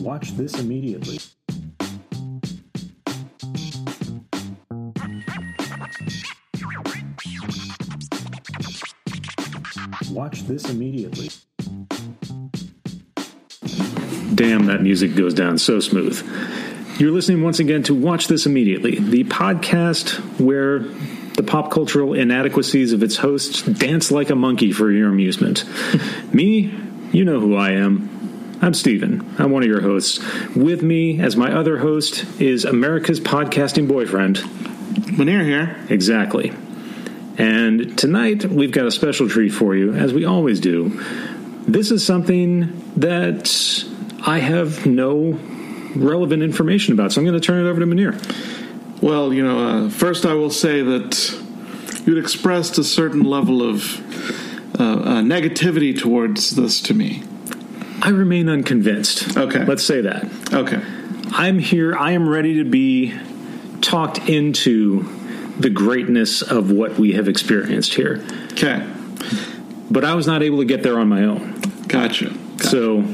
Watch this immediately. Watch this immediately. Damn, that music goes down so smooth. You're listening once again to Watch This Immediately, the podcast where the pop cultural inadequacies of its hosts dance like a monkey for your amusement. me, you know who I am. I'm Steven. I'm one of your hosts. With me, as my other host, is America's podcasting boyfriend. Muneer here. Exactly. And tonight, we've got a special treat for you, as we always do. This is something that I have no relevant information about, so I'm going to turn it over to Muneer. Well, you know, uh, first I will say that you'd expressed a certain level of uh, uh, negativity towards this to me. I remain unconvinced. Okay. Let's say that. Okay. I'm here, I am ready to be talked into the greatness of what we have experienced here. Okay. But I was not able to get there on my own. Gotcha. So,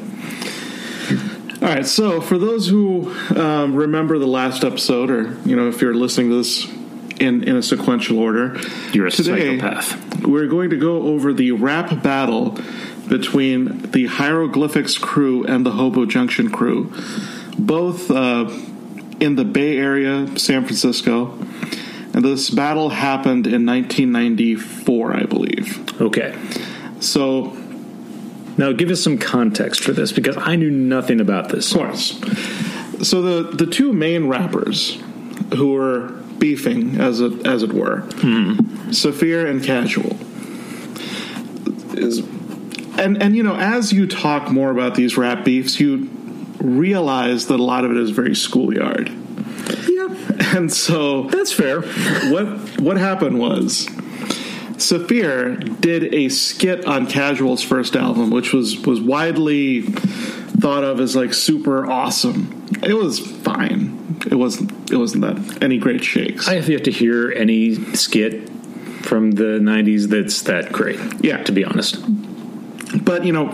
All right. So, for those who um, remember the last episode, or you know, if you're listening to this in in a sequential order, you're a today psychopath. we're going to go over the rap battle between the Hieroglyphics crew and the Hobo Junction crew, both uh, in the Bay Area, San Francisco. And this battle happened in 1994, I believe. Okay. So, Now, give us some context for this because I knew nothing about this. Of course. So the the two main rappers who were beefing, as it as it were, hmm. Saafir and Casual, is and and you know as you talk more about these rap beefs, you realize that a lot of it is very schoolyard. Yeah, And so that's fair. what what happened was Saafir did a skit on Casual's first album, which was was widely thought of as like super awesome. It was fine. It wasn't it wasn't that any great shakes. I have yet to hear any skit from the 90s that's that great. Yeah. To be honest. but you know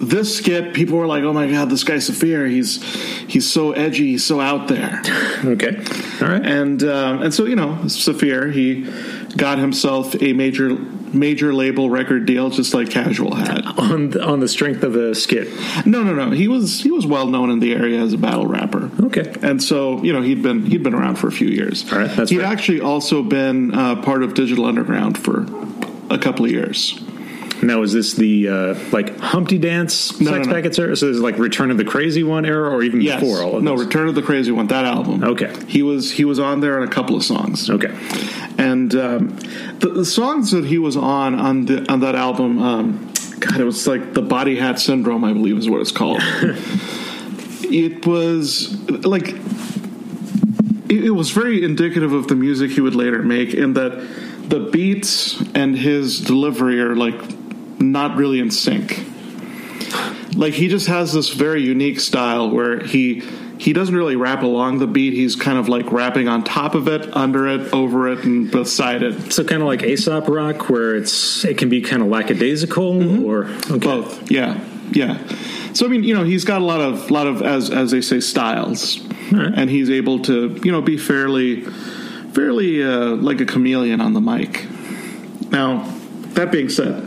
this skit people were like oh my god this guy Saafir he's he's so edgy he's so out there Okay. All right. and um, and so you know Saafir he got himself a major major label record deal just like Casual had on the, on the strength of a skit. No, no, no. He was he was well known in the area as a battle rapper. Okay. and so you know he'd been he'd been around for a few years. All right, that's he'd actually also been uh, part of Digital Underground for a couple of years. Now, is this the uh, like Humpty Dance No, Sex no, no. Packets era? So is like Return of the Crazy One era, or even Yes, before all of no, this? Return of the Crazy One. That album. Okay. he was he was on there on a couple of songs. Okay. and um, the, the songs that he was on on the on that album, um, God, it was like the Body Hat Syndrome, I believe, is what it's called. it was like it, it was very indicative of the music he would later make, in that the beats and his delivery are like not really in sync. Like he just has this very unique style where he he doesn't really rap along the beat. He's kind of like rapping on top of it, under it, over it, and beside it. So kind of like Aesop Rock, where it's it can be kind of lackadaisical, or okay. Mm-hmm. Both, yeah, yeah. So I mean, you know, he's got a lot of lot of as as they say styles, right. and he's able to you know be fairly fairly uh, like a chameleon on the mic. Now, that being said,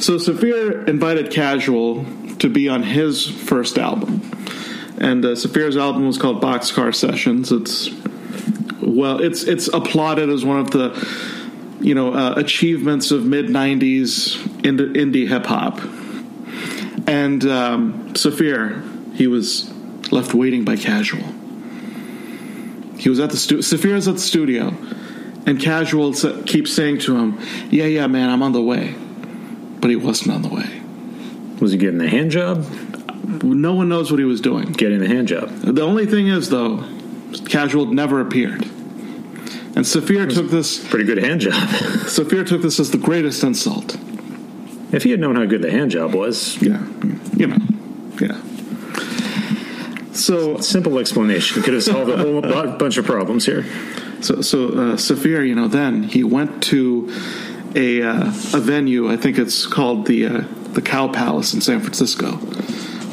so Saafir invited Casual to be on his first album, and uh, Saafir's album was called Boxcar Sessions. It's well, it's it's applauded as one of the you know uh, achievements of mid '90s indie, indie hip hop. And um, Saafir, he was left waiting by Casual. He was at the stu- Saafir's at the studio, and Casual keeps saying to him, "Yeah, yeah, man, I'm on the way," but he wasn't on the way. was he getting the hand job? No one knows what he was doing. Getting the hand job. The only thing is, though, Casual never appeared, and Saafir took this. Pretty good hand job. Saafir took this as the greatest insult. if he had known how good the hand job was, Yeah, you know, yeah. So, simple explanation could have solved a whole bunch of problems here. so, so uh, Saafir, you know, then he went to a uh, a venue. I think it's called the uh, the Cow Palace in San Francisco,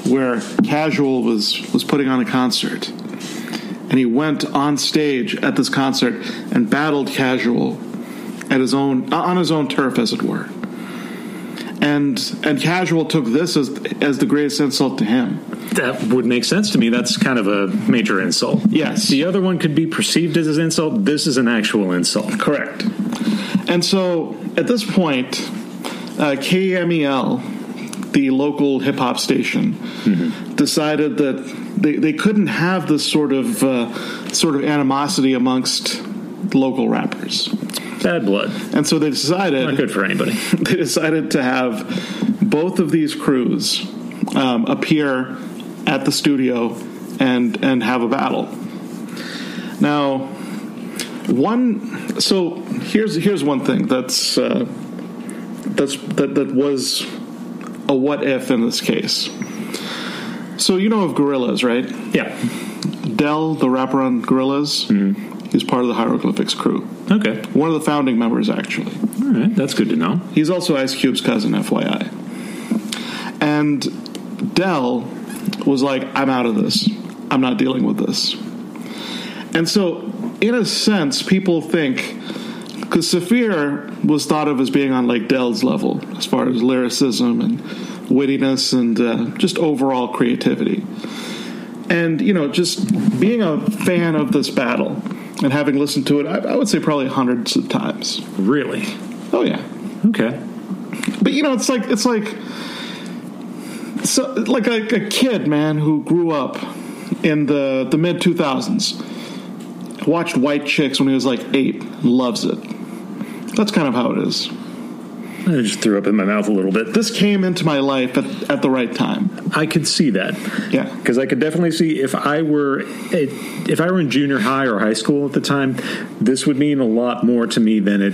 where Casual was was putting on a concert, and he went on stage at this concert and battled Casual at his own on his own turf, as it were. And and Casual took this as as the greatest insult to him. That would make sense to me. That's kind of a major insult. Yes. The other one could be perceived as an insult. This is an actual insult. Correct. And so at this point, uh, KMEL, the local hip hop station, decided that they, they couldn't have this sort of uh, sort of animosity amongst local rappers, Bad blood. and so they decided Not good for anybody. they decided to have both of these crews um, appear at the studio and and have a battle. Now, one so here's here's one thing that's uh, that's that that was a what if in this case. So you know of Gorillaz, right? Yeah. Del, the rapper on Gorillaz, he's part of the Hieroglyphics crew. Okay. One of the founding members, actually. All right. That's good to know. He's also Ice Cube's cousin, FYI. And Del was like, I'm out of this. I'm not dealing with this. And so, in a sense, people think, because Saphir was thought of as being on like Del's level as far as lyricism and wittiness and uh, just overall creativity. And, you know, just being a fan of this battle and having listened to it, I, I would say probably hundreds of times. Really? Oh, yeah. Okay. But you know, it's like it's like so like a, a kid, man, who grew up in the the mid two thousands, watched White Chicks when he was like eight, loves it. That's kind of how it is. I just threw up in my mouth a little bit. This came into my life at, at the right time. I could see that. Yeah. Because I could definitely see if I were if I were in junior high or high school at the time, this would mean a lot more to me than it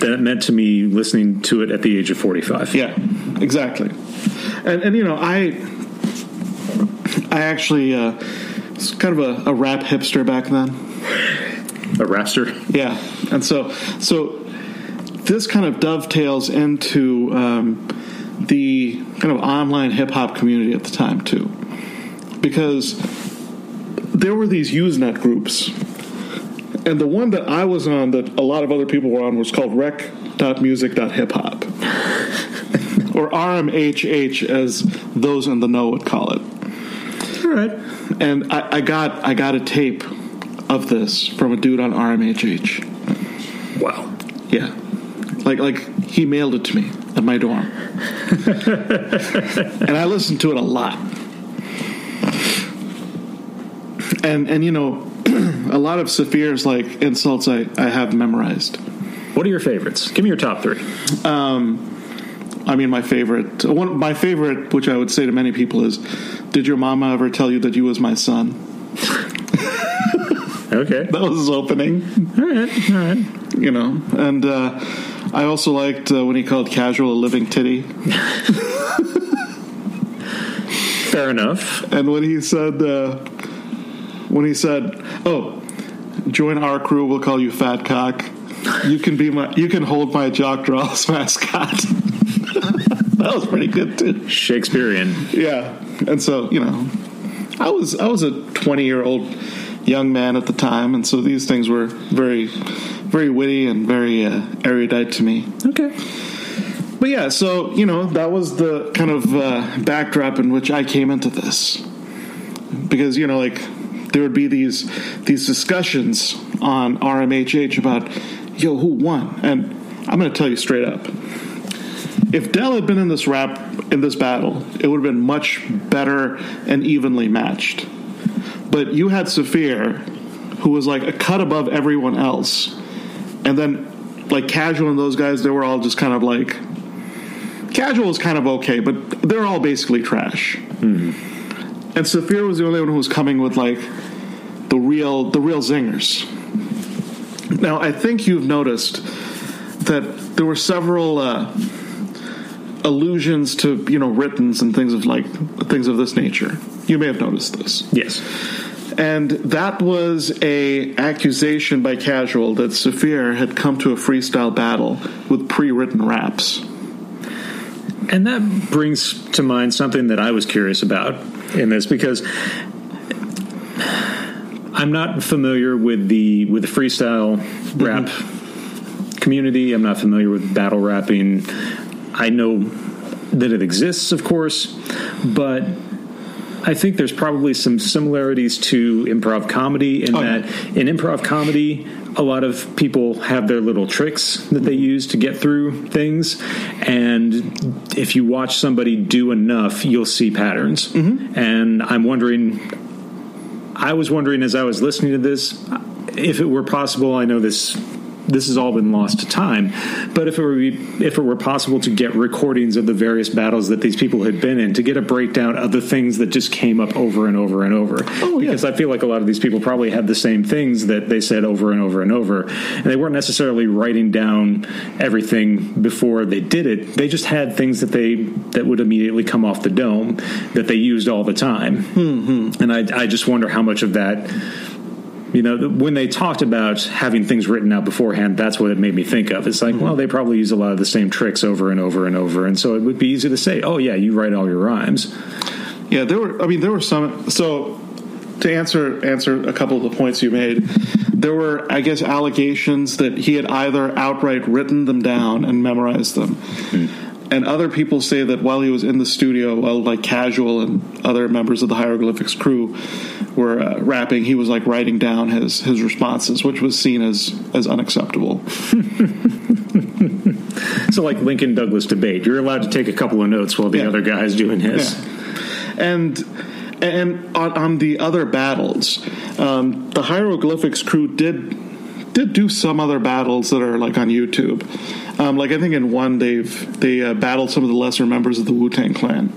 than it meant to me listening to it at the age of forty five. Yeah, exactly. And and you know, I I actually uh, was kind of a, a rap hipster back then. A rapster. Yeah, and so so this kind of dovetails into um, the kind of online hip hop community at the time too, because there were these Usenet groups, and the one that I was on that a lot of other people were on was called rec.music.hiphop. or RMHH as those in the know would call it. All right. And I, I got I got a tape of this from a dude on RMHH. Wow. Yeah. Like like he mailed it to me at my dorm. and I listened to it a lot. And and you know, a lot of Saafir's like insults I, I have memorized. What are your favorites? Give me your top three. Um, I mean my favorite one my favorite, which I would say to many people is Did your mama ever tell you that you was my son? Okay. That was his opening. All right. All right. you know. And uh, I also liked uh, when he called casual a living titty, Fair enough. and when he said uh, when he said, "Oh, join our crew, we'll call you Fat Cock. You can be my, you can hold my jock draws mascot." that was pretty good too. Shakespearean. Yeah, and so you know, I was I was a twenty year old young man at the time, and so these things were very very witty and very uh, erudite to me. Okay. But yeah, so you know that was the kind of uh, backdrop in which I came into this, because you know like there would be these these discussions on RMHH about yo who won, and I'm going to tell you straight up, if Del had been in this rap in this battle, it would have been much better and evenly matched. But you had Saafir, who was like a cut above everyone else, and then like casual and those guys, they were all just kind of like casual is kind of okay, but they're all basically trash. And Saafir was the only one who was coming with like the real the real zingers. Now I think you've noticed that there were several uh, allusions to you know writtens and things of like things of this nature. You may have noticed this. Yes. and that was a accusation by Casual that Saafir had come to a freestyle battle with pre-written raps. And that brings to mind something that I was curious about in this because I'm not familiar with the with the freestyle mm-hmm. rap community. I'm not familiar with battle rapping. I know that it exists, of course, but I think there's probably some similarities to improv comedy in Oh, yeah. that in improv comedy, a lot of people have their little tricks that they use to get through things. And if you watch somebody do enough, you'll see patterns. Mm-hmm. And I'm wondering, I was wondering as I was listening to this, if it were possible, I know this. This has all been lost to time, but if it were if it were possible to get recordings of the various battles that these people had been in, to get a breakdown of the things that just came up over and over and over, Oh, yeah. because I feel like a lot of these people probably had the same things that they said over and over and over, and they weren't necessarily writing down everything before they did it. They just had things that they that would immediately come off the dome that they used all the time, mm-hmm. and I, I just wonder how much of that. You know, when they talked about having things written out beforehand, that's what it made me think of. It's like, mm-hmm. well, they probably use a lot of the same tricks over and over and over, and so it would be easy to say, "Oh, yeah, you write all your rhymes." Yeah, there were. I mean, there were some. So, to answer answer a couple of the points you made, there were, I guess, allegations that he had either outright written them down and memorized them, mm-hmm. And other people say that while he was in the studio, while like Casual and other members of the Hieroglyphics crew were uh, rapping, he was like writing down his his responses, which was seen as as unacceptable. So, like Lincoln Douglas debate, you're allowed to take a couple of notes while the Yeah. other guy's doing his. and and on, on the other battles, um, the hieroglyphics crew did did do some other battles that are like on YouTube. Um, like I think in one they've they uh, battled some of the lesser members of the Wu Tang Clan,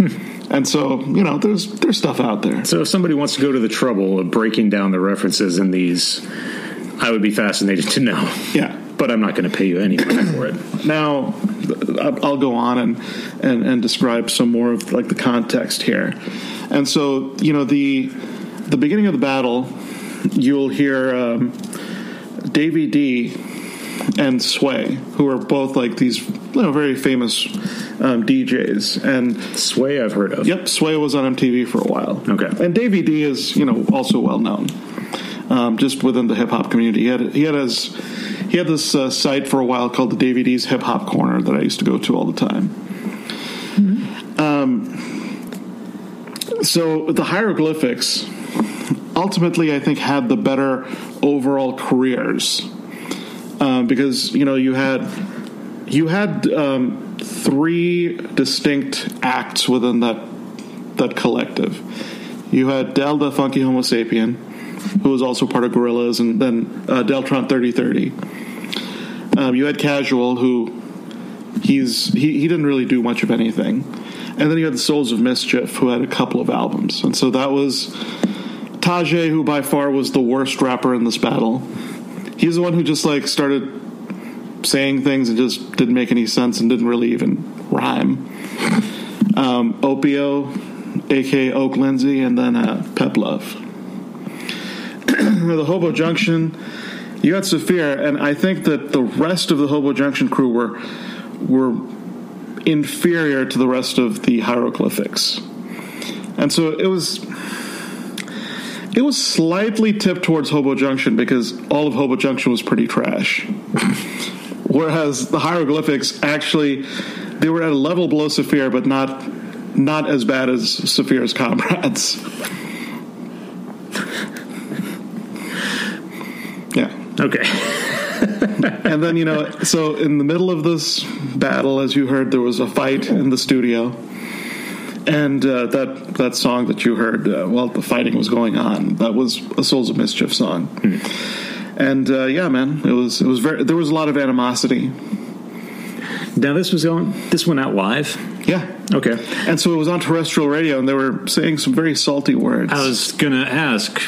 and so you know there's there's stuff out there. So, if somebody wants to go to the trouble of breaking down the references in these, I would be fascinated to know. Yeah. But I'm not going to pay you any money for it. Now I'll go on and, and and describe some more of like the context here. And so you know the the beginning of the battle, you'll hear um, Davy D and Sway, who are both like these you know very famous um, DJs. And Sway, I've heard of. yep, Sway was on MTV for a while. Okay. and Davy D is you know also well known. Um, just within the hip hop community, he had he had his he had this uh, site for a while called the Davy D's Hip Hop Corner that I used to go to all the time. Um, so the hieroglyphics ultimately, I think, had the better overall careers um, because you know you had you had um, three distinct acts within that that collective. You had Del the Funky Homosapien, who was also part of Gorillaz, and then uh, Deltron thirty thirty. Um, you had Casual, who he's he, he didn't really do much of anything, and then you had the Souls of Mischief, who had a couple of albums, and so that was Tajay, who by far was the worst rapper in this battle. He's the one who just like started saying things and just didn't make any sense and didn't really even rhyme. Um, Opio, aka Oak Lindsay, and then uh, Pep Love. the Hobo Junction, you had Saafir, and I think that the rest of the Hobo Junction crew were were inferior to the rest of the hieroglyphics, and so it was it was slightly tipped towards Hobo Junction because all of Hobo Junction was pretty trash. Whereas the hieroglyphics actually they were at a level below Saafir, but not not as bad as Saafir's comrades. yeah. Okay. And then, you know, so in the middle of this battle, as you heard, there was a fight in the studio. And uh, that that song that you heard uh, while the fighting was going on, that was a Souls of Mischief song. And uh, yeah, man, it was it was very. There was a lot of animosity. Now this was going This went out live. Yeah, Okay. and so it was on terrestrial radio, and they were saying some very salty words. I was gonna ask,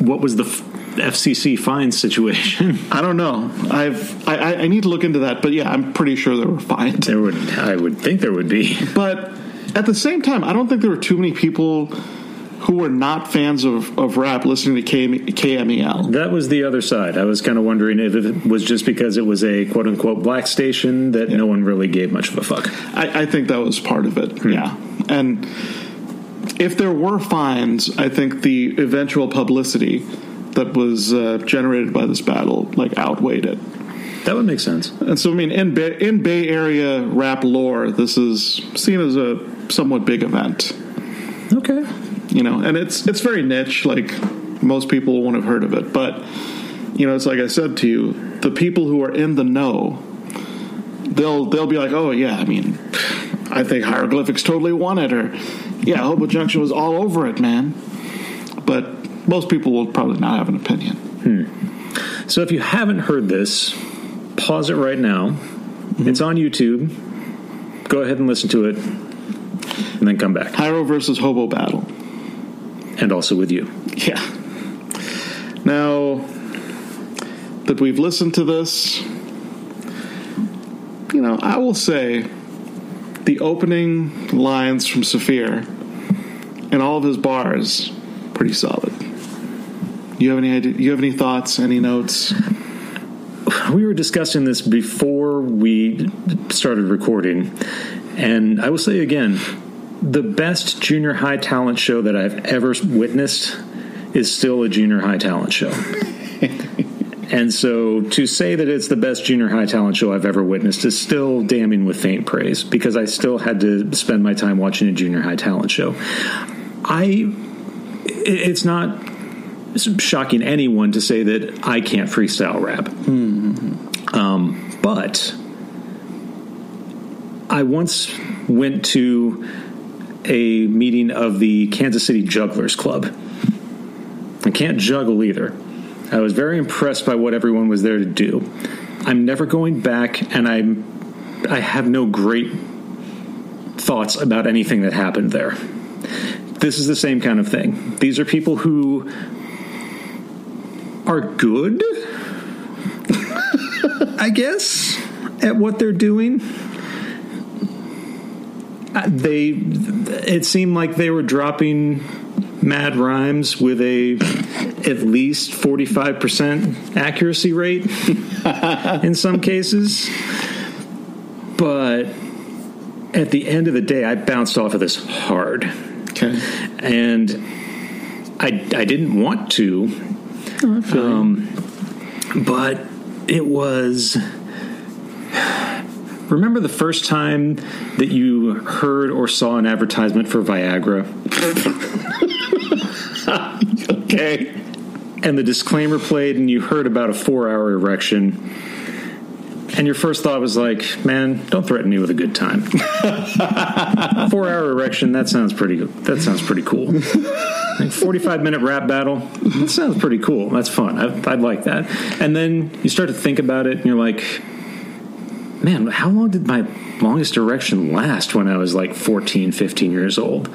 what was the f- FCC fine situation? I don't know. I've I, I- I need to look into that, but yeah, I'm pretty sure there were fines. there would, I would think there would be. But at the same time, I don't think there were too many people who were not fans of, of rap listening to K, KMEL. That was the other side. I was kind of wondering if it was just because it was a quote unquote black station that no one really gave much of a fuck. I, I think that was part of it. Yeah, and if there were fines, I think the eventual publicity that was uh, generated by this battle like outweighed it. That would make sense. And so, I mean, in Bay, in Bay Area rap lore, this is seen as a somewhat big event. Okay. You know, and it's it's very niche. Like most people won't have heard of it, but you know, it's like I said to you, the people who are in the know, they'll they'll be like, oh yeah, I mean, I think hieroglyphics totally won it, or yeah, Hobo Junction was all over it, man. But most people will probably not have an opinion. Hmm. So if you haven't heard this, pause it right now. Mm-hmm. It's on YouTube. Go ahead and listen to it, and then come back. Hiero versus Hobo battle. And also with you. Yeah. Now that we've listened to this, you know, I will say the opening lines from Saafir and all of his bars pretty solid. You have any idea? You have any thoughts? Any notes? We were discussing this before we started recording, and I will say again the best junior high talent show that I've ever witnessed is still a junior high talent show. and so to say that it's the best junior high talent show I've ever witnessed is still damning with faint praise because I still had to spend my time watching a junior high talent show. I it's not shocking anyone to say that I can't freestyle rap. Um, but I once went to a meeting of the Kansas City Jugglers Club. I can't juggle either. I was very impressed by what everyone was there to do. I'm never going back, and I'm I have no great thoughts about anything that happened there. This is the same kind of thing. These are people who are good, I guess, at what they're doing. Uh, They, it seemed like they were dropping mad rhymes with a at least 45% accuracy rate in some cases. But at the end of the day, I bounced off of this hard. Okay. And I, I didn't want to, um, but it was. Remember the first time that you heard or saw an advertisement for Viagra? Okay. and the disclaimer played and you heard about a four hour erection and your first thought was like man don't threaten me with a good time four hour erection that sounds pretty that sounds pretty cool like 45 minute rap battle that sounds pretty cool that's fun I, i'd like that and then you start to think about it and you're like man how long did my longest erection last when i was like 14 15 years old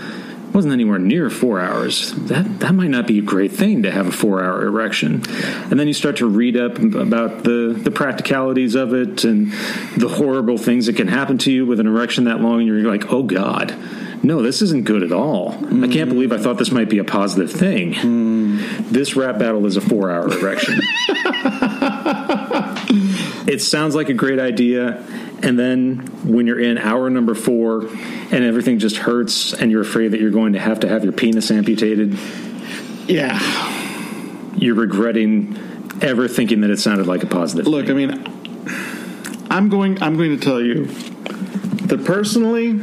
it wasn't anywhere near four hours. That that might not be a great thing to have a four hour erection. And then you start to read up about the, the practicalities of it and the horrible things that can happen to you with an erection that long, and you're like, oh God. No, this isn't good at all. I can't mm. believe I thought this might be a positive thing. Mm. This rap battle is a four hour erection. it sounds like a great idea and then when you're in hour number four and everything just hurts and you're afraid that you're going to have to have your penis amputated Yeah. you're regretting ever thinking that it sounded like a positive Look, I mean, I'm going. I'm going to tell you that personally,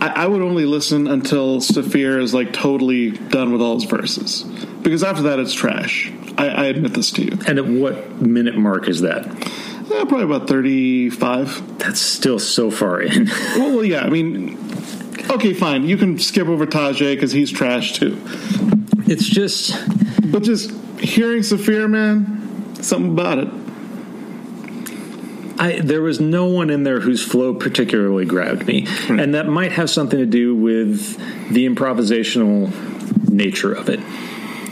I, I would only listen until Saafir is like totally done with all his verses, because after that, it's trash. I, I admit this to you. and at what minute mark is that probably about thirty-five. that's still so far in Well, well, yeah. I mean, okay, fine. You can skip over Tajay because he's trash too. it's just But just hearing Saafir, man, something about it. I, there was no one in there whose flow particularly grabbed me, and that might have something to do with the improvisational nature of it.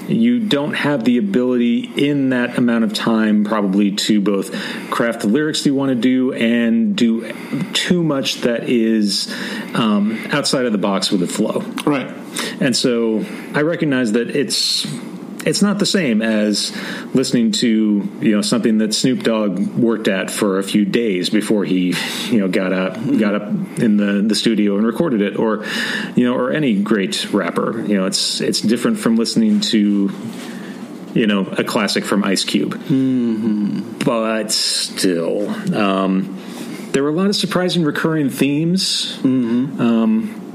you don't have the ability in that amount of time probably to both craft the lyrics you want to do and do too much that is um, outside of the box with the flow. Right. And so I recognize that it's it's not the same as listening to you know something that Snoop Dogg worked at for a few days before he you know got up got up in the the studio and recorded it, or you know, or any great rapper. You know, it's it's different from listening to you know a classic from Ice Cube, but still. Um, there were a lot of surprising recurring themes. Um,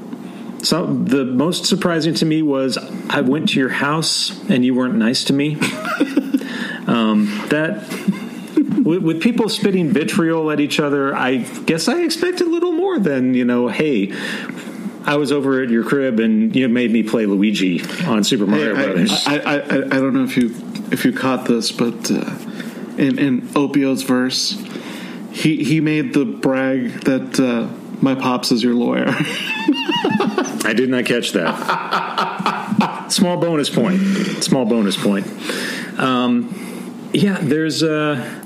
so the most surprising to me was I went to your house and you weren't nice to me. um, that with, with people spitting vitriol at each other, I guess I expected a little more than you know. Hey, I was over at your crib and you made me play Luigi on Super Mario I, Brothers. I, I, I, I don't know if you if you caught this, but uh, in in Opio's verse, he he made the brag that uh, my pops is your lawyer. I did not catch that. Small bonus point. Small bonus point. Um, yeah, there's uh,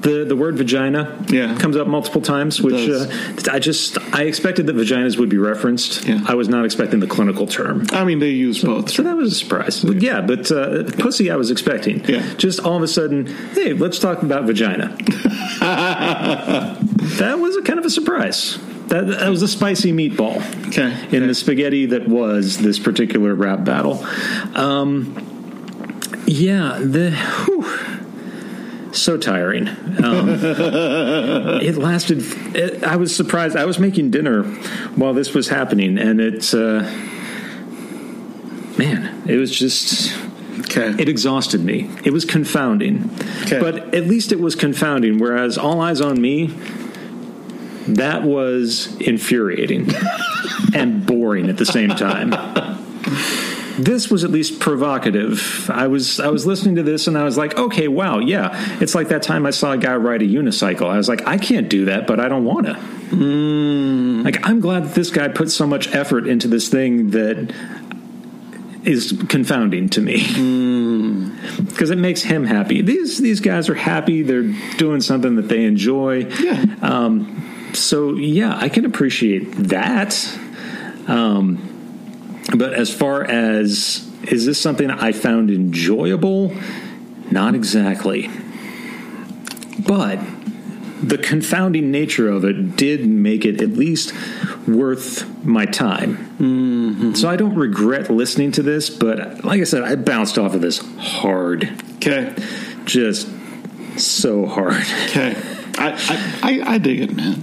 the the word vagina. Yeah. comes up multiple times, which uh, I just I expected that vaginas would be referenced. Yeah. I was not expecting the clinical term. I mean, they use both. So that was a surprise. But yeah, but uh, pussy, I was expecting. Yeah. Just all of a sudden, hey, let's talk about vagina. that was a kind of a surprise. That, that was a spicy meatball Okay. in the spaghetti that was this particular rap battle. Um, yeah, the whew, so tiring. Um, it lasted. It, I was surprised. I was making dinner while this was happening, and it's uh, man, it was just. Okay. It exhausted me. It was confounding. Okay. But at least it was confounding, whereas All Eyes on Me, that was infuriating and boring at the same time. This was at least provocative. I was I was listening to this and I was like, okay, wow, yeah. It's like that time I saw a guy ride a unicycle. I was like, I can't do that, but I don't want to. Like, I'm glad that this guy put so much effort into this thing that is confounding to me because it makes him happy. These these guys are happy. They're doing something that they enjoy. Yeah. Um, so yeah, I can appreciate that. Um, but as far as is this something I found enjoyable? Not exactly. But the confounding nature of it did make it at least worth my time. So I don't regret listening to this, but like I said, I bounced off of this hard. Okay. Just so hard. Okay. I, I, I, I dig it, man.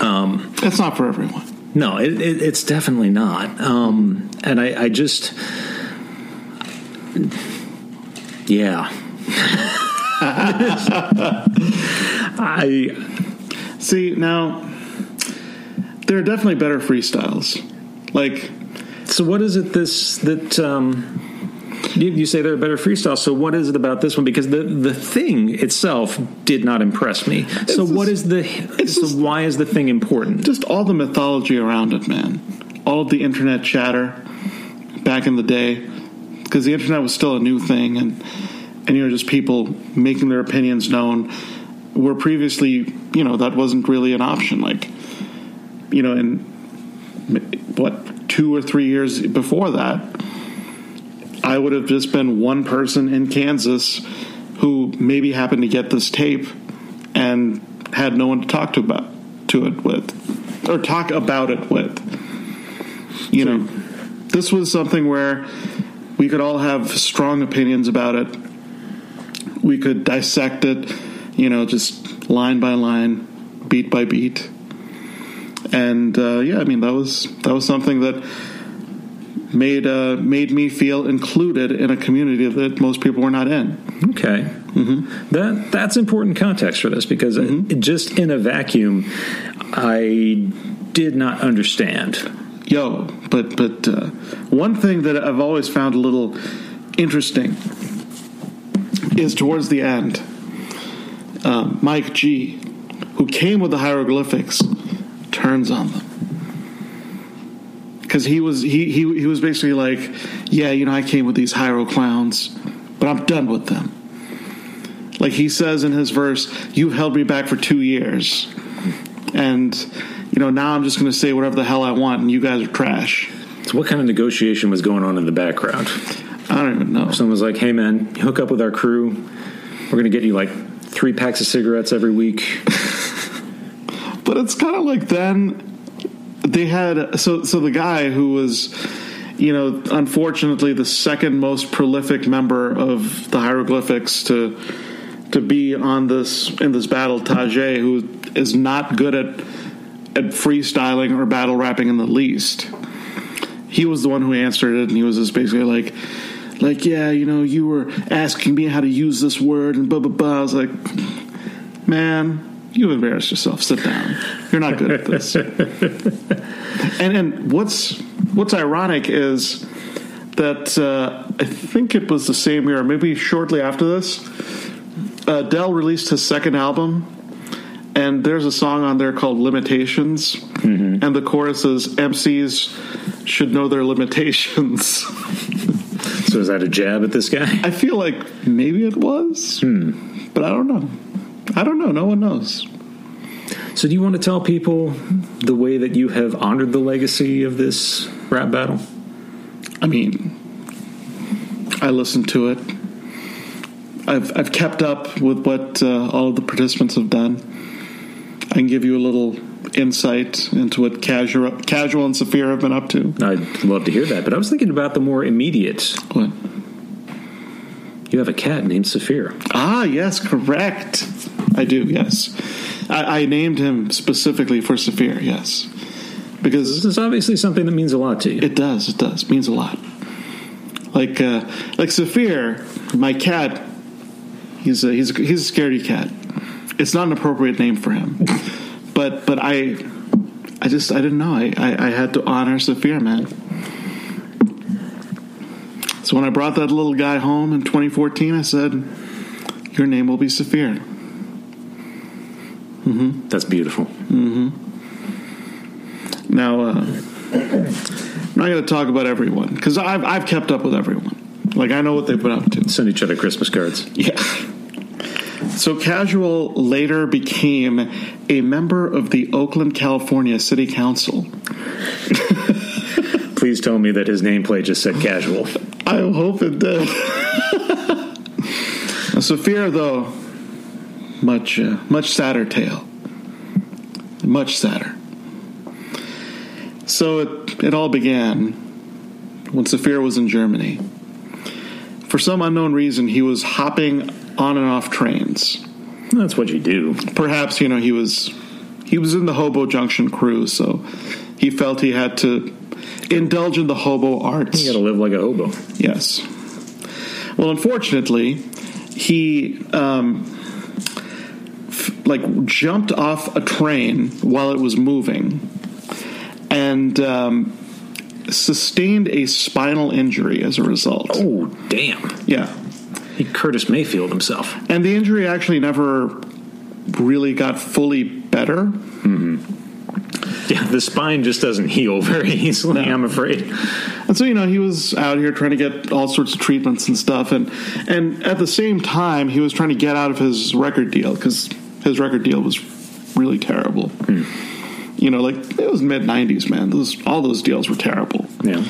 Um, it's not for everyone. No, it, it, it's definitely not. Um, and I, I just, yeah. I See, now, there are definitely better freestyles. Like, so what is it this that um, you, you say they're a better freestyle? So what is it about this one? Because the the thing itself did not impress me. So It's what just- is the so just- why is the thing important? just all the mythology around it, man. All of the internet chatter back in the day, because the internet was still a new thing, and and you know just people making their opinions known. Where previously, you know, that wasn't really an option. Like, you know, in what two or three years before that, I would have just been one person in Kansas who maybe happened to get this tape and had no one to talk to about to it with or talk about it with. You know, this was something where we could all have strong opinions about it. We could dissect it, you know, just line by line, beat by beat. And uh, yeah, I mean that was that was something that made uh, made me feel included in a community that most people were not in. Okay, Mm-hmm. that that's important context for this because it, just in a vacuum, I did not understand. Yo, but but uh, one thing that I've always found a little interesting is towards the end, um, Mike G, who came with the hieroglyphics, turns on them. Because he was he, he he was basically like, yeah, you know, I came with these Hiero clowns, but I'm done with them. Like he says in his verse, "You've held me back for two years, and you know now I'm just going to say whatever the hell I want, and you guys are trash." So, what kind of negotiation was going on in the background? I don't even know. Someone was like, "Hey, man, hook up with our crew. We're going to get you like three packs of cigarettes every week." But it's kind of like then they had so so the guy who was you know unfortunately the second most prolific member of the hieroglyphics to to be on this in this battle Tajay who is not good at at freestyling or battle rapping in the least he was the one who answered it and he was just basically like like yeah you know you were asking me how to use this word and blah blah blah. I was like man you embarrassed yourself sit down you're not good at this and and what's what's ironic is that uh, I think it was the same year, maybe shortly after this, uh, Del released his second album, and there's a song on there called "Limitations," and the chorus is "MCs should know their limitations." so, is that a jab at this guy? I feel like maybe it was, but I don't know. I don't know. No one knows. So, do you want to tell people the way that you have honored the legacy of this rap battle? I mean, I listened to it. I've I've kept up with what uh, all of the participants have done. I can give you a little insight into what casual casual and Saafir have been up to. I'd love to hear that, but I was thinking about the more immediate. What? You have a cat named Saafir. Ah, yes, correct. I do. Yes, I, I named him specifically for Saafir. Yes, because This is obviously something that means a lot to you. It does. It does. means a lot. Like uh, like Saafir, my cat. He's a, he's a, he's a scaredy cat. It's not an appropriate name for him, but but I I just I didn't know. I, I, I had to honor Saafir, man. So when I brought that little guy home in 2014, I said, "Your name will be Saafir." That's beautiful. Now, uh, I'm not going to talk about everyone because I've I've kept up with everyone. Like I know what they've been up to. Send each other Christmas cards. Yeah. So Casual later became a member of the Oakland, California City Council. Please tell me that his nameplate just said casual. I hope it did. Saafir, though, much uh, much sadder tale. Much sadder. So it, it all began when Saafir was in Germany. For some unknown reason, he was hopping on and off trains. That's what you do. Perhaps you know he was he was in the Hobo Junction crew, so he felt he had to indulge in the hobo arts. You got to live like a hobo. Yes. Well, unfortunately, he um, like jumped off a train while it was moving, and um, sustained a spinal injury as a result. Oh, damn. Yeah, He Curtis Mayfield himself. and the injury actually never really got fully better. Yeah, the spine just doesn't heal very easily, I'm afraid. And so you know he was out here trying to get all sorts of treatments and stuff, and and at the same time he was trying to get out of his record deal because his record deal was really terrible. You know, like it was mid '90s, man. Those all those deals were terrible. Yeah.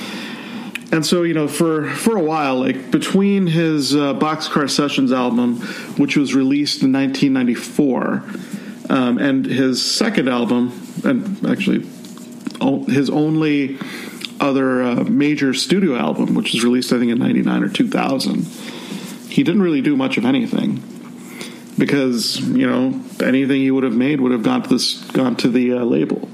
And so you know, for for a while, like between his uh, Boxcar Sessions album, which was released in 1994, um, and his second album, and actually o- his only other uh, major studio album, which was released I think in '99 or 2000, he didn't really do much of anything because you know anything he would have made would have gone to this gone to the uh, label.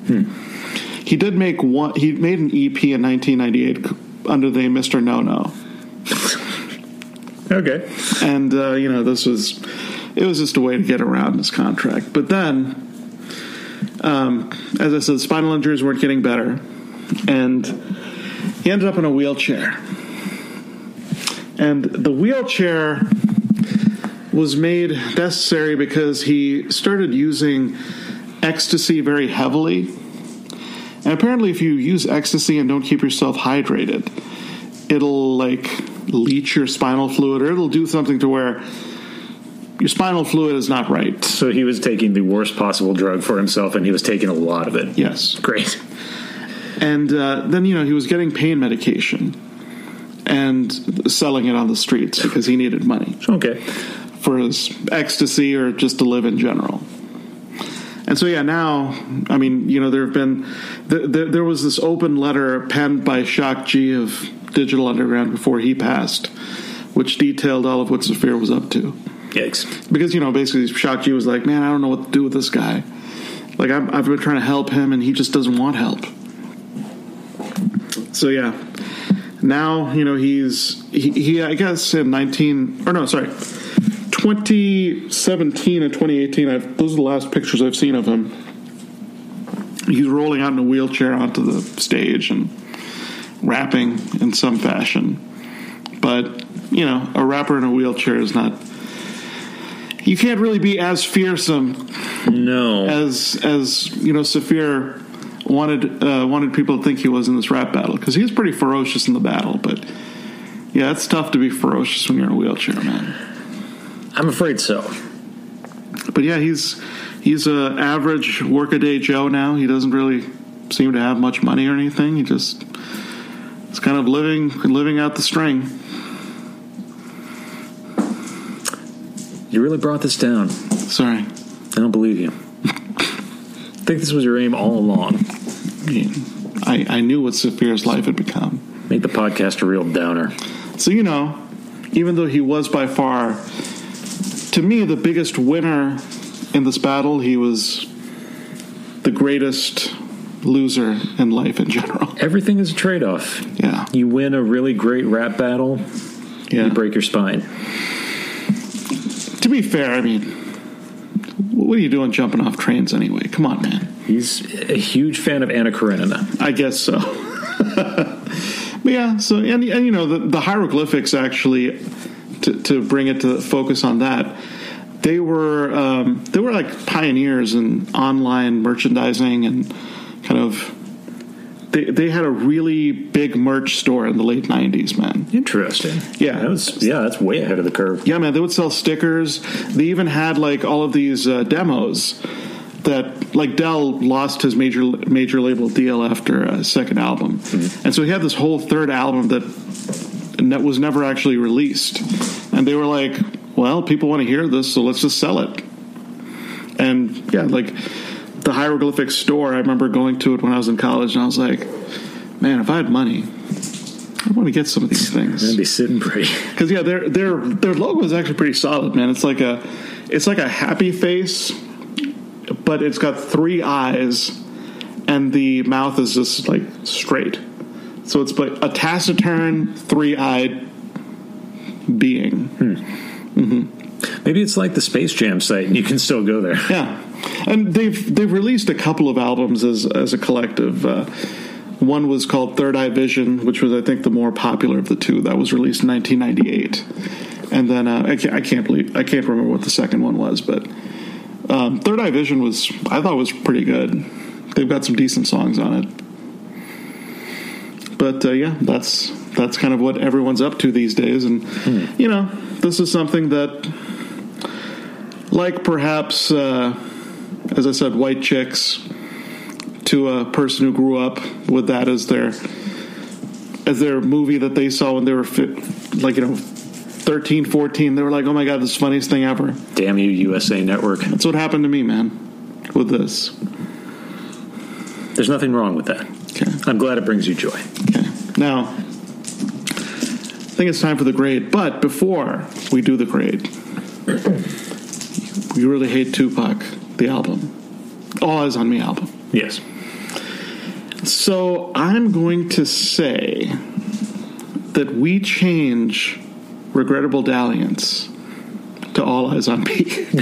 He did make one. He made an EP in 1998 under the name Mr. No No, Okay. and uh, you know this was it was just a way to get around his contract. But then, um, as I said, spinal injuries weren't getting better, and he ended up in a wheelchair. And the wheelchair was made necessary because he started using ecstasy very heavily And apparently, if you use ecstasy and don't keep yourself hydrated, it'll like leach your spinal fluid, or it'll do something to where your spinal fluid is not right. So he was taking the worst possible drug for himself, and he was taking a lot of it. Yes. Great. And uh, then, you know, he was getting pain medication and selling it on the streets because he needed money Okay. For his ecstasy or just to live in general. And so, yeah, now, I mean, you know, there have been, th- th- there was this open letter penned by Shock G of Digital Underground before he passed, which detailed all of what Saafir was up to. Yikes. Because, you know, basically Shock G was like, man, I don't know what to do with this guy. Like, I've, I've been trying to help him and he just doesn't want help. So, yeah. Now, you know, he's, he, he I guess in 19, or no, sorry, 2017 and 2018, I've, those are the last pictures I've seen of him. He's rolling out in a wheelchair onto the stage and rapping in some fashion. But, you know, a rapper in a wheelchair is not. You can't really be as fearsome No. as as you know Saafir wanted uh, wanted people to think he was in this rap battle because he was pretty ferocious in the battle. But yeah, it's tough to be ferocious when you're in a wheelchair, man. I'm afraid so. But yeah, he's he's a average workaday Joe now. He doesn't really seem to have much money or anything. He just is kind of living living out the string. You really brought this down. Sorry, I don't believe you. I think this was your aim all along. I mean, I, I knew what Saafir's life had become. Make the podcast a real downer. So, you know, even though he was by far, to me, the biggest winner in this battle, he was the greatest loser in life in general. Everything is a trade off. Yeah. You win a really great rap battle, Yeah. you break your spine. To be fair, I mean, what are you doing jumping off trains anyway? Come on, man. He's a huge fan of Anna Karenina. I guess so. but yeah, so and, and you know the, the hieroglyphics actually to, to bring it to focus on that. They were um, they were like pioneers in online merchandising and kind of they they had a really big merch store in the late nineties, man. Interesting. Yeah. that was yeah, that's way ahead of the curve. Yeah, man, they would sell stickers. They even had like all of these uh, demos that like Del lost his major major label deal after a second album, and so he had this whole third album that that was never actually released, and they were like, "Well, people want to hear this, so let's just sell it." And yeah, like the hieroglyphic store, I remember going to it when I was in college, and I was like, "Man, if I had money." I want to get some of these things. I'd be sitting pretty. Because yeah, their their their logo is actually pretty solid, man. It's like a it's like a happy face, but it's got three eyes, and the mouth is just like straight. So it's like a taciturn, three eyed being. Maybe it's like the Space Jam site, and you can still go there. Yeah, and they've they've released a couple of albums as as a collective. Uh, one was called Third Eye Vision, which was I think the more popular of the two. That was released in 1998, and then uh, I, can't, I can't believe I can't remember what the second one was, but um, Third Eye Vision was I thought was pretty good. They've got some decent songs on it, but uh, yeah, that's that's kind of what everyone's up to these days, and you know, this is something that like perhaps, uh, as I said, white chicks to a person who grew up with that as their as their movie that they saw when they were fit, like you know 13 14 they were like oh my god this is the funniest thing ever Damn you, USA Network. that's what happened to me man with this There's nothing wrong with that. Okay I'm glad it brings you joy. okay now i think it's time for the grade but before we do the grade we really hate tupac the album all eyes on me album Yes. So I'm going to say that we change regrettable dalliance to all eyes on me.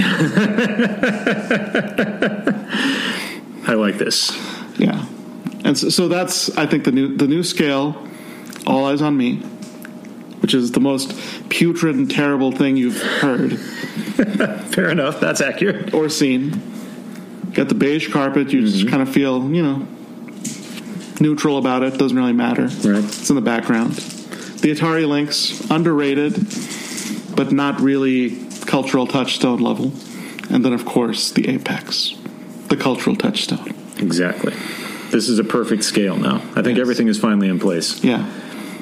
I like this. yeah, and so, so that's I think the new the new scale, all eyes on me, which is the most putrid and terrible thing you've heard Fair enough. That's accurate. or seen. Got the beige carpet. You just mm-hmm. kind of feel you know neutral about it. Doesn't really matter. Right. It's in the background. The Atari Lynx, underrated, but not really cultural touchstone level. And then, of course, the Apex, the cultural touchstone. Exactly. This is a perfect scale now. I think Yes. everything is finally in place. Yeah.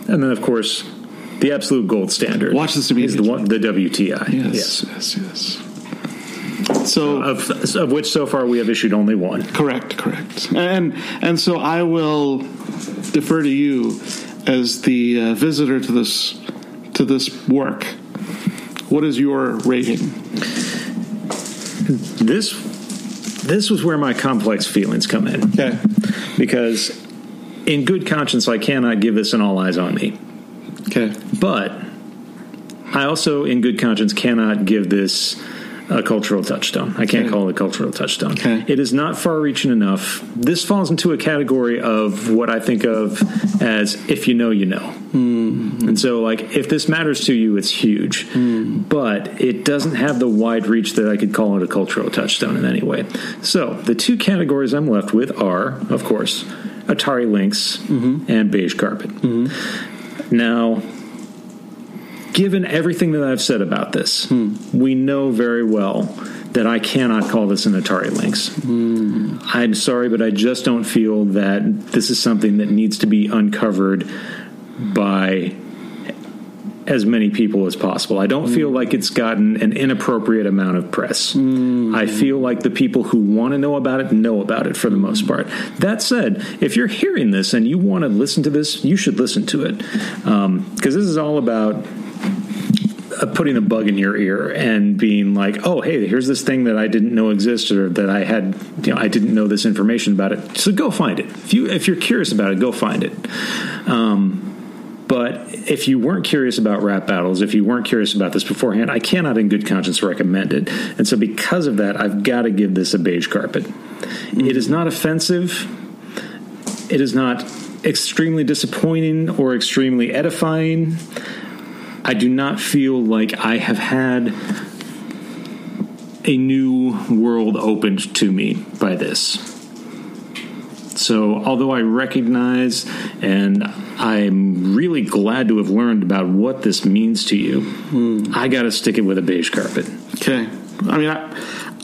And then, of course, the absolute gold standard. Watch this is the one, the WTI. Yes. Yes. Yes. yes. So Of, of which so far we have issued only one. Correct, correct. And and so I will defer to you as the uh, visitor to this to this work. What is your rating? This this was where my complex feelings come in. Okay. Because in good conscience I cannot give this an all eyes on me. Okay. But I also in good conscience cannot give this a cultural touchstone. I can't Okay. call it a cultural touchstone. Okay. It is not far reaching enough. This falls into a category of what I think of as if you know, you know. Mm-hmm. And so, like, if this matters to you, it's huge. Mm. But it doesn't have the wide reach that I could call it a cultural touchstone in any way. So, the two categories I'm left with are, of course, Atari Lynx mm-hmm. and Beige Carpet. Mm-hmm. Now, given everything that I've said about this, we know very well that I cannot call this an Atari Lynx. I'm sorry, but I just don't feel that this is something that needs to be uncovered by as many people as possible. I don't feel like it's gotten an inappropriate amount of press. I feel like the people who want to know about it know about it for the most part. That said, if you're hearing this and you want to listen to this, you should listen to it um, because this is all about putting a bug in your ear and being like, "Oh, hey, here's this thing that I didn't know existed, or that I had, you know, I didn't know this information about it." So go find it. If you if you're curious about it, go find it. Um, but if you weren't curious about rap battles, if you weren't curious about this beforehand, I cannot, in good conscience, recommend it. And so, because of that, I've got to give this a beige carpet. It is not offensive. It is not extremely disappointing or extremely edifying. I do not feel like I have had a new world opened to me by this. So, although I recognize and I'm really glad to have learned about what this means to you, I got to stick it with a beige carpet. Okay. I mean, I,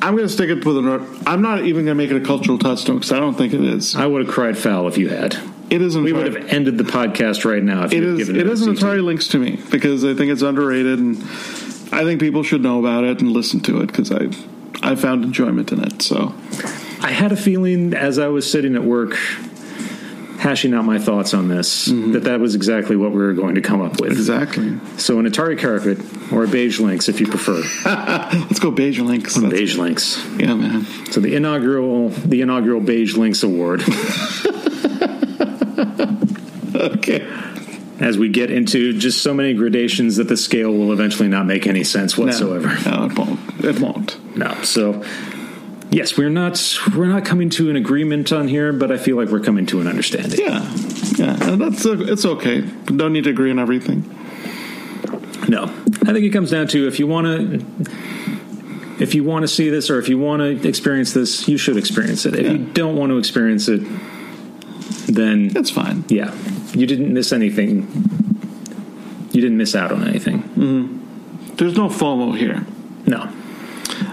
I'm going to stick it with an. I'm not even going to make it a cultural touchstone because I don't think it is. I would have cried foul if you had. It isn't. We would have ended the podcast right now if It given It a is an. Atari Lynx to me because I think it's underrated, and I think people should know about it and listen to it because I, I found enjoyment in it. So I had a feeling as I was sitting at work hashing out my thoughts on this mm-hmm. that that was exactly what we were going to come up with. exactly. So an Atari carpet or a beige lynx if you prefer. Let's go beige Lynx. Beige lynx. Yeah, man. So the inaugural the inaugural beige lynx award Okay. as we get into just so many gradations that the scale will eventually not make any sense whatsoever. No, no, it won't. It won't. No. So yes, we're not we're not coming to an agreement on here, but I feel like we're coming to an understanding. Yeah, yeah. and That's it's okay. Don't need to agree on everything. No, I think it comes down to if you want to, if you want to see this or if you want to experience this, you should experience it. If you don't want to experience it, then It's fine. yeah, you didn't miss anything. You didn't miss out on anything. There's no FOMO here. No,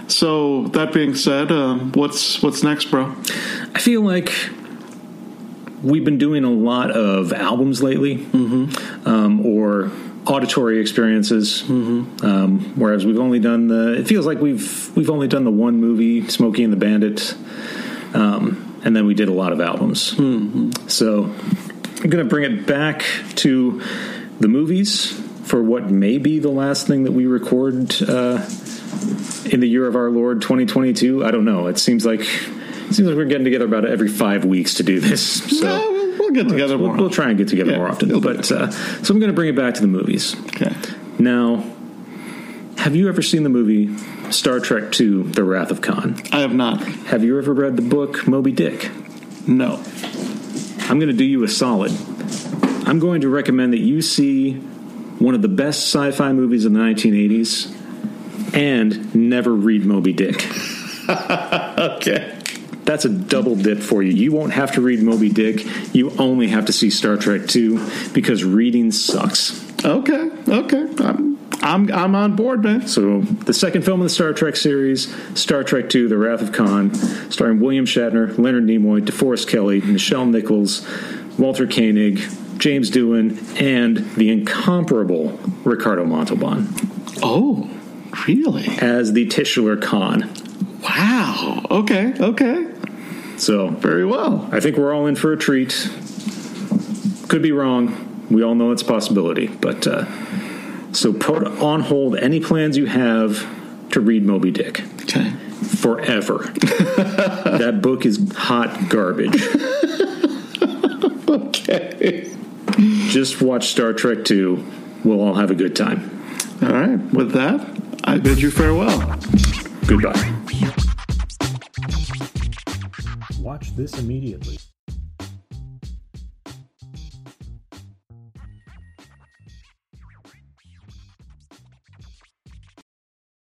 So that being said, uh, what's what's next, bro? I feel like we've been doing a lot of albums lately, um, or auditory experiences. Um, whereas we've only done the. It feels like we've we've only done the one movie, Smokey and the Bandit, um, and then we did a lot of albums. So I'm going to bring it back to the movies for what may be the last thing that we record. Uh, in the year of our Lord 2022. I don't know. It seems like it seems like we're getting together about every five weeks to do this. So No, we'll, get together we'll, more. we'll try and get together Yeah, more often. But uh, so I'm going to bring it back to the movies Okay. now. Have you ever seen the movie Star Trek II: The Wrath of Khan? I have not. Have you ever read the book Moby Dick? No. I'm going to do you a solid. I'm going to recommend that you see one of the best sci-fi movies of the 1980s and never read Moby Dick. Okay. that's a double dip for you. You won't have to read Moby Dick. You only have to see Star Trek 2 because reading sucks. Okay, okay. I'm I'm I'm on board, man. So, the second film in the Star Trek series, Star Trek II The Wrath of Khan, starring William Shatner, Leonard Nimoy, DeForest Kelley, Nichelle Nichols, Walter Koenig, James Doohan, and the incomparable Ricardo Montalban Oh, really? as the titular Khan. Wow. Okay, okay. So, Very well. I think we're all in for a treat. Could be wrong. We all know it's a possibility. But uh, so put on hold any plans you have to read Moby Dick Okay. forever. that book is hot garbage. Okay. Just watch Star Trek 2. We'll all have a good time. All right. With that, I bid you farewell. Goodbye. Watch this immediately.